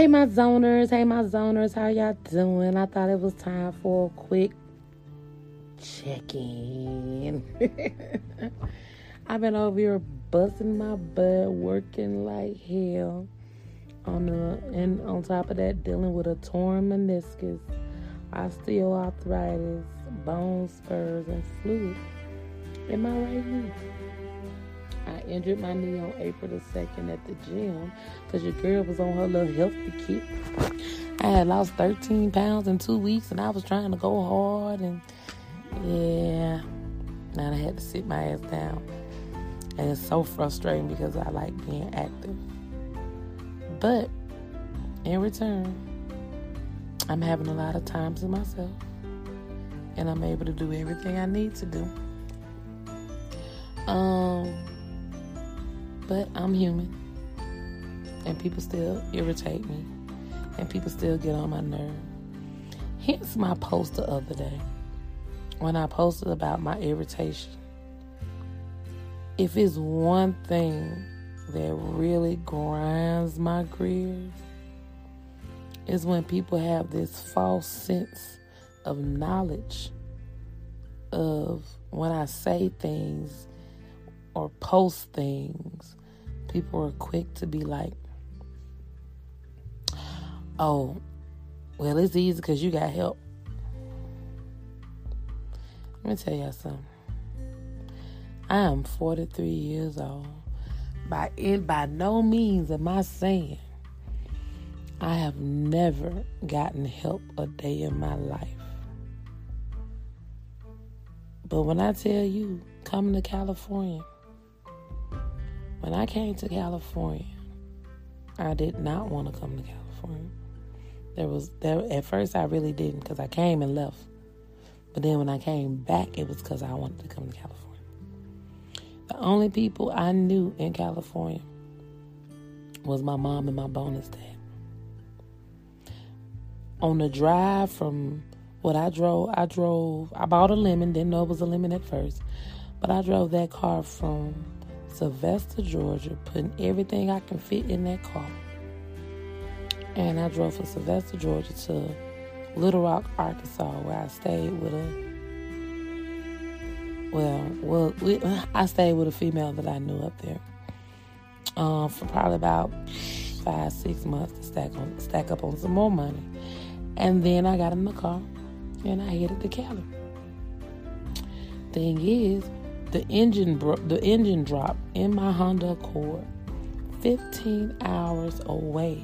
Hey, my zoners. Hey, my zoners. How y'all doing? I thought it was time for a quick check in. I've been over here busting my butt, working like hell. On the and on top of that, dealing with a torn meniscus, osteoarthritis, bone spurs, and fluid in my right knee. I injured my knee on April the 2nd at the gym because your girl was on her little healthy kick. I had lost 13 pounds in two weeks and I was trying to go hard and yeah, now I had to sit my ass down. And it's so frustrating because I like being active. But in return, I'm having a lot of time to myself and I'm able to do everything I need to do. Um, but I'm human, and people still irritate me, and people still get on my nerve. Hence my post the other day when I posted about my irritation. If it's one thing that really grinds my gears, is when people have this false sense of knowledge of when I say things or post things, people are quick to be like, oh, well, it's easy because you got help. Let me tell y'all something. I am 43 years old. By in by no means am I saying I have never gotten help a day in my life. But when I tell you coming to California, when I came to California, I did not want to come to California. There was there at first I really didn't because I came and left. But then when I came back, it was because I wanted to come to California. The only people I knew in California was my mom and my bonus dad. On the drive from what I drove, I drove, I bought a lemon, didn't know it was a lemon at first, but I drove that car from Sylvester, Georgia, putting everything I can fit in that car. And I drove from Sylvester, Georgia to Little Rock, Arkansas, where I stayed with a well, well, we, I stayed with a female that I knew up there um, for probably about five, six months to stack on, stack up on some more money, and then I got in the car and I headed to Cali. Thing is, the engine bro- the engine dropped in my Honda Accord 15 hours away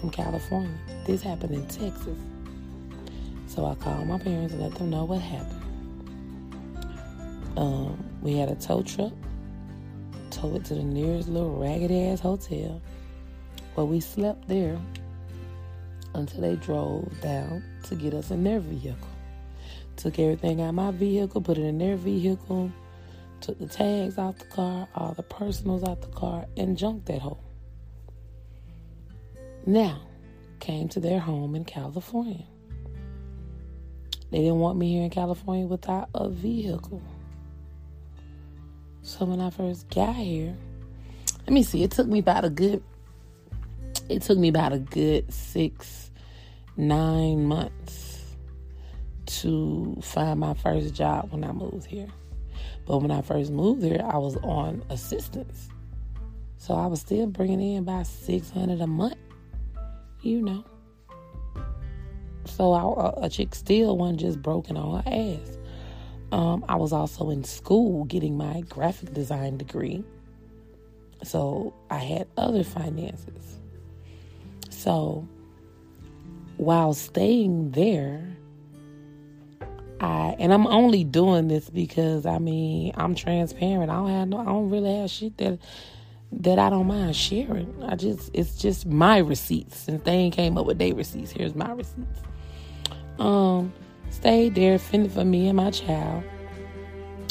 from California. This happened in Texas. So I called my parents and let them know what happened. Um, we had a tow truck, tow it to the nearest little raggedy ass hotel. But we slept there until they drove down to get us in their vehicle. Took everything out of my vehicle, put it in their vehicle, took the tags out the car, all the personals out the car, and junked that hole. Now, came to their home in California. They didn't want me here in California without a vehicle. So when I first got here, let me see, it took me about a good it took me about a good six, nine months to find my first job when I moved here. But when I first moved here, I was on assistance. So I was still bringing in about 600 a month, you know. So I, a chick still wasn't just broken on her ass. Um, I was also in school getting my graphic design degree. So I had other finances. So while staying there, I and I'm only doing this because I mean I'm transparent. I don't have no I don't really have shit that that I don't mind sharing. I just it's just my receipts. Since they ain't came up with their receipts, here's my receipts. Um, stayed there, fended for me and my child.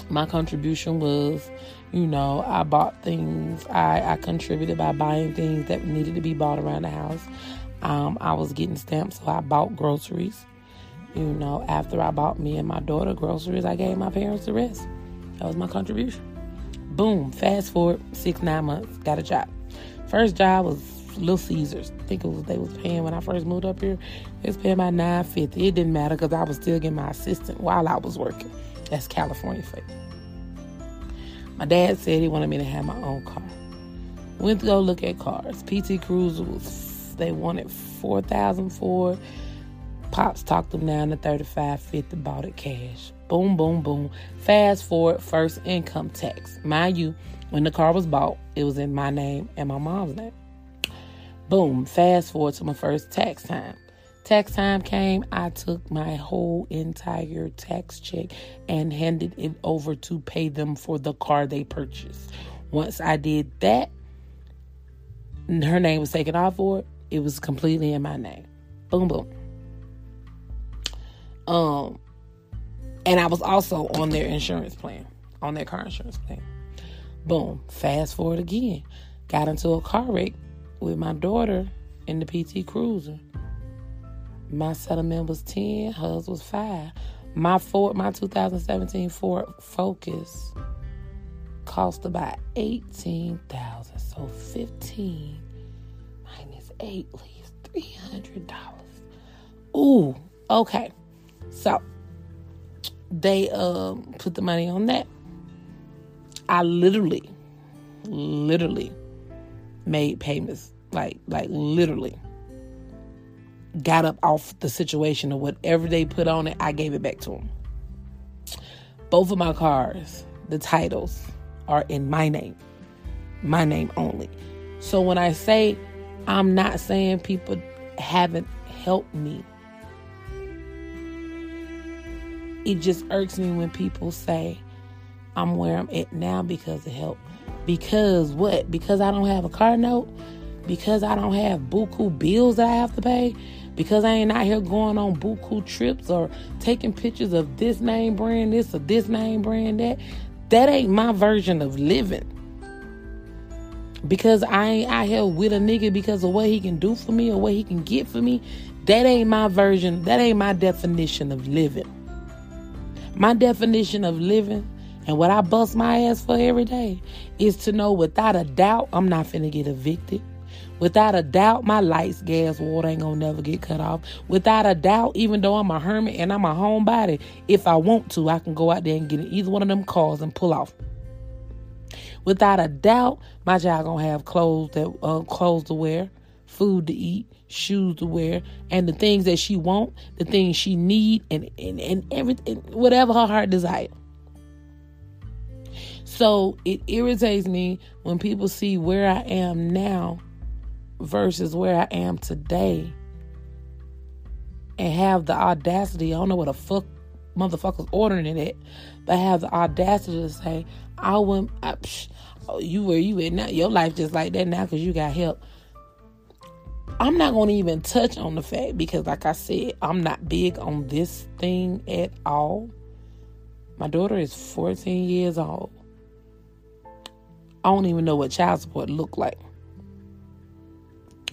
My contribution was, you know, I bought things. I, I contributed by buying things that needed to be bought around the house. Um, I was getting stamps, so I bought groceries. You know, after I bought me and my daughter groceries, I gave my parents the rest. That was my contribution. Boom. Fast forward six, nine months, got a job. First job was Little Caesars. I think it was they was paying when I first moved up here. They was paying my nine fifty. It didn't matter because I was still getting my assistant while I was working. That's California for you. My dad said he wanted me to have my own car. Went to go look at cars. PT Cruiser was they wanted four thousand for. Pops talked them down to thirty five fifty. Bought it cash. Boom, boom, boom. Fast forward, first income tax. Mind you, when the car was bought, it was in my name and my mom's name. Boom, fast forward to my first tax time. Tax time came, I took my whole entire tax check and handed it over to pay them for the car they purchased. Once I did that, her name was taken off for it. It was completely in my name. Boom, boom. Um, and I was also on their insurance plan, on their car insurance plan. Boom. Fast forward again. Got into a car wreck with my daughter in the PT Cruiser. My settlement was 10, hers was 5. My Ford, my 2017 Ford Focus cost about 18000 So 15 minus 8 leaves $300. Ooh, okay. So they um, put the money on that. I literally, literally made payments. Like, like literally got up off the situation or whatever they put on it, I gave it back to them. Both of my cars, the titles are in my name, my name only. So when I say I'm not saying people haven't helped me, it just irks me when people say I'm where I'm at now because of help. Because what? Because I don't have a car note? Because I don't have buku bills that I have to pay? Because I ain't out here going on buku trips or taking pictures of this name brand this or this name brand that? That ain't my version of living. Because I ain't out here with a nigga because of what he can do for me or what he can get for me. That ain't my version. That ain't my definition of living. My definition of living and what I bust my ass for every day is to know without a doubt I'm not finna get evicted. Without a doubt, my lights, gas, water ain't gonna never get cut off. Without a doubt, even though I'm a hermit and I'm a homebody, if I want to, I can go out there and get in either one of them cars and pull off. Without a doubt, my child gonna have clothes that uh, clothes to wear, food to eat, shoes to wear, and the things that she want, the things she need, and and, and everything, whatever her heart desire. So it irritates me when people see where I am now versus where I am today and have the audacity, I don't know what a fuck motherfuckers ordering it at, but have the audacity to say, I wouldn't, I, psh, oh, you where you at now, your life just like that now because you got help. I'm not going to even touch on the fact because, like I said, I'm not big on this thing at all. My daughter is 14 years old. I don't even know what child support look like.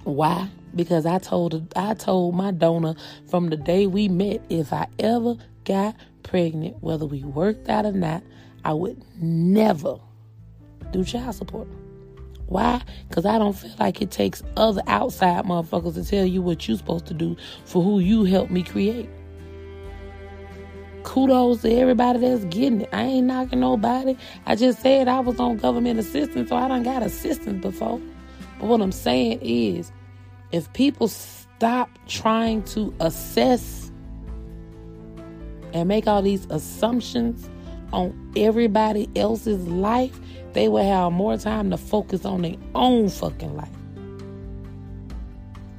Why? Because I told I told my donor from the day we met if I ever got pregnant, whether we worked out or not, I would never do child support. Why? Because I don't feel like it takes other outside motherfuckers to tell you what you're supposed to do for who you helped me create. Kudos to everybody that's getting it. I ain't knocking nobody. I just said I was on government assistance, so I done got assistance before. But what I'm saying is, if people stop trying to assess and make all these assumptions on everybody else's life, they will have more time to focus on their own fucking life.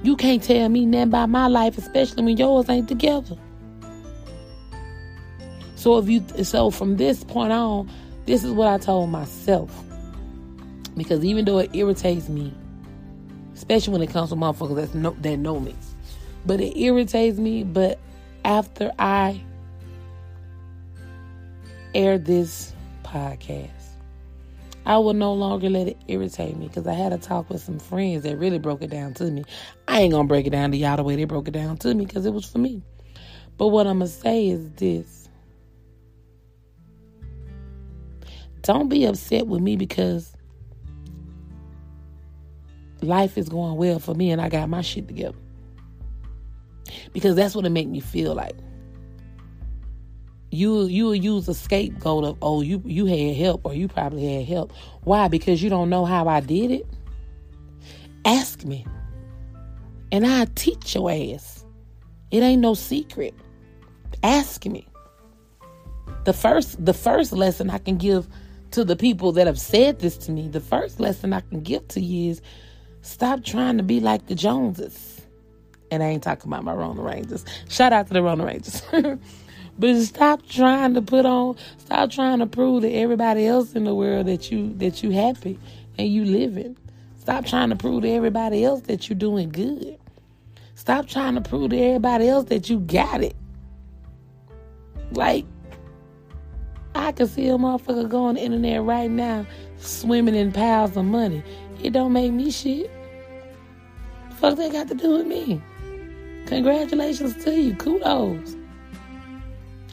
You can't tell me nothing about my life, especially when yours ain't together. So if you so from this point on, this is what I told myself. Because even though it irritates me, especially when it comes to motherfuckers that know, that know me, but it irritates me. But after I air this podcast, I will no longer let it irritate me because I had a talk with some friends that really broke it down to me. I ain't gonna break it down to y'all the way they broke it down to me because it was for me. But what I'm gonna say is this. Don't be upset with me because life is going well for me and I got my shit together. Because that's what it make me feel like. You you use a scapegoat of oh you you had help or you probably had help. Why? Because you don't know how I did it. Ask me, and I teach your ass. It ain't no secret. Ask me. The first the first lesson I can give to the people that have said this to me, the first lesson I can give to you is stop trying to be like the Joneses. And I ain't talking about my Rona Rangers. Shout out to the Rona Rangers. but stop trying to put on, stop trying to prove to everybody else in the world that you that you happy and you living. Stop trying to prove to everybody else that you're doing good. Stop trying to prove to everybody else that you got it. Like, I can see a motherfucker go on the internet right now swimming in piles of money. It don't make me shit. fuck that got to do with me? Congratulations to you. Kudos.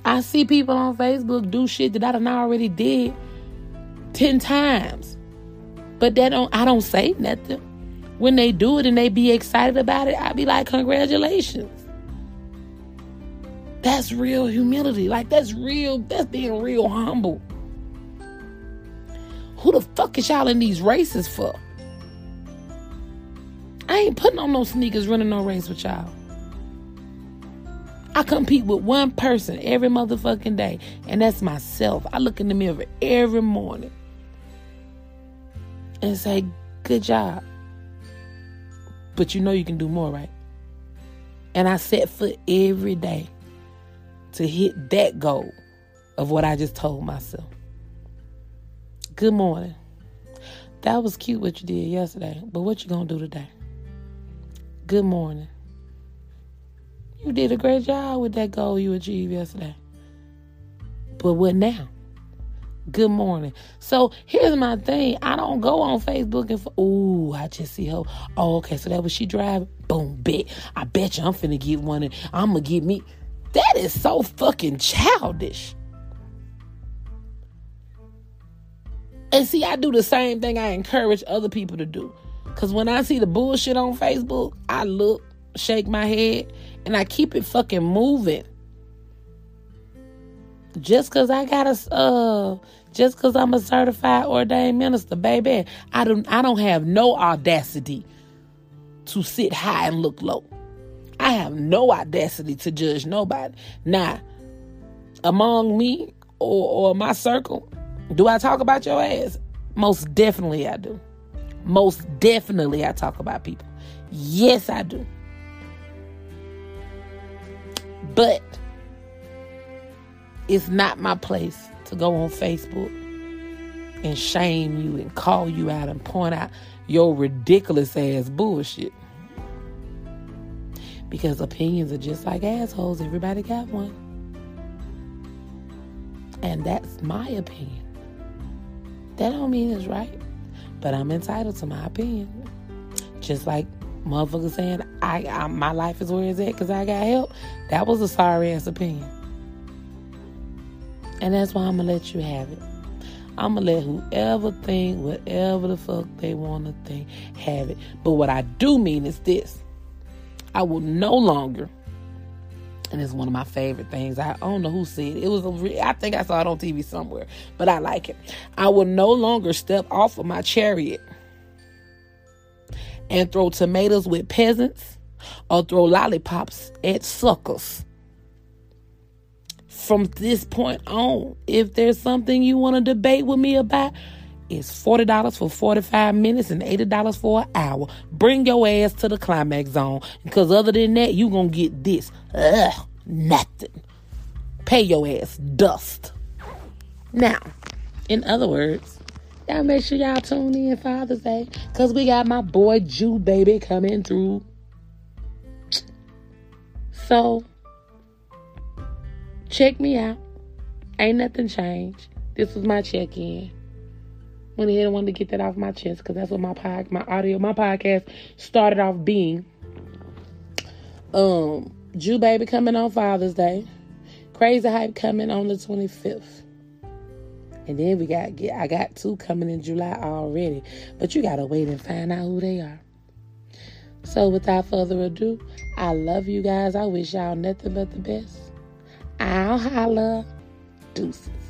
I see people on Facebook do shit that I done already did ten times. But that don't I don't say nothing. When they do it and they be excited about it, I be like, congratulations. That's real humility. Like that's real, that's being real humble. Who the fuck is y'all in these races for? I ain't putting on no sneakers running no race with y'all. I compete with one person every motherfucking day, and that's myself. I look in the mirror every morning and say, Good job. But you know you can do more, right? And I set foot every day to hit that goal of what I just told myself. Good morning. That was cute what you did yesterday, but what you gonna do today? Good morning. You did a great job with that goal you achieved yesterday. But what now? Good morning. So here's my thing. I don't go on Facebook and, oh, I just see her. Oh, okay. So that was she driving. Boom, bet. I bet you I'm finna get one and I'm gonna get me. That is so fucking childish. And see, I do the same thing I encourage other people to do. Because when I see the bullshit on Facebook, I look, shake my head, and I keep it fucking moving. Just cause I got a uh just cause I'm a certified ordained minister, baby, I don't I don't have no audacity to sit high and look low. I have no audacity to judge nobody. Now, among me or, or my circle, do I talk about your ass? Most definitely I do. Most definitely I talk about people. Yes, I do. But it's not my place to go on Facebook and shame you and call you out and point out your ridiculous ass bullshit. Because opinions are just like assholes. Everybody got one. And that's my opinion. That don't mean it's right. But I'm entitled to my opinion. Just like motherfuckers saying I, I my life is where it's at because I got help. That was a sorry ass opinion. And that's why I'm gonna let you have it. I'm gonna let whoever think whatever the fuck they wanna think have it. But what I do mean is this. I will no longer and it's one of my favorite things. I don't know who said it. It was a, I think I saw it on TV somewhere, but I like it. I will no longer step off of my chariot and throw tomatoes with peasants or throw lollipops at suckers. From this point on, if there's something you want to debate with me about, it's $40 for 45 minutes and $80 for an hour. Bring your ass to the climax zone. Because other than that, you're going to get this. Ugh, nothing. Pay your ass dust. Now, in other words, Y'all make sure y'all tune in Father's Day. Cause we got my boy Jew baby coming through. So check me out. Ain't nothing changed. This was my check-in. Went ahead and wanted to get that off my chest because that's what my pod, my audio, my podcast started off being. Um, Jew baby coming on Father's Day. Crazy hype coming on the 25th. And then we got get I got two coming in July already. But you gotta wait and find out who they are. So, without further ado, I love you guys. I wish y'all nothing but the best. I'll holla. Deuces.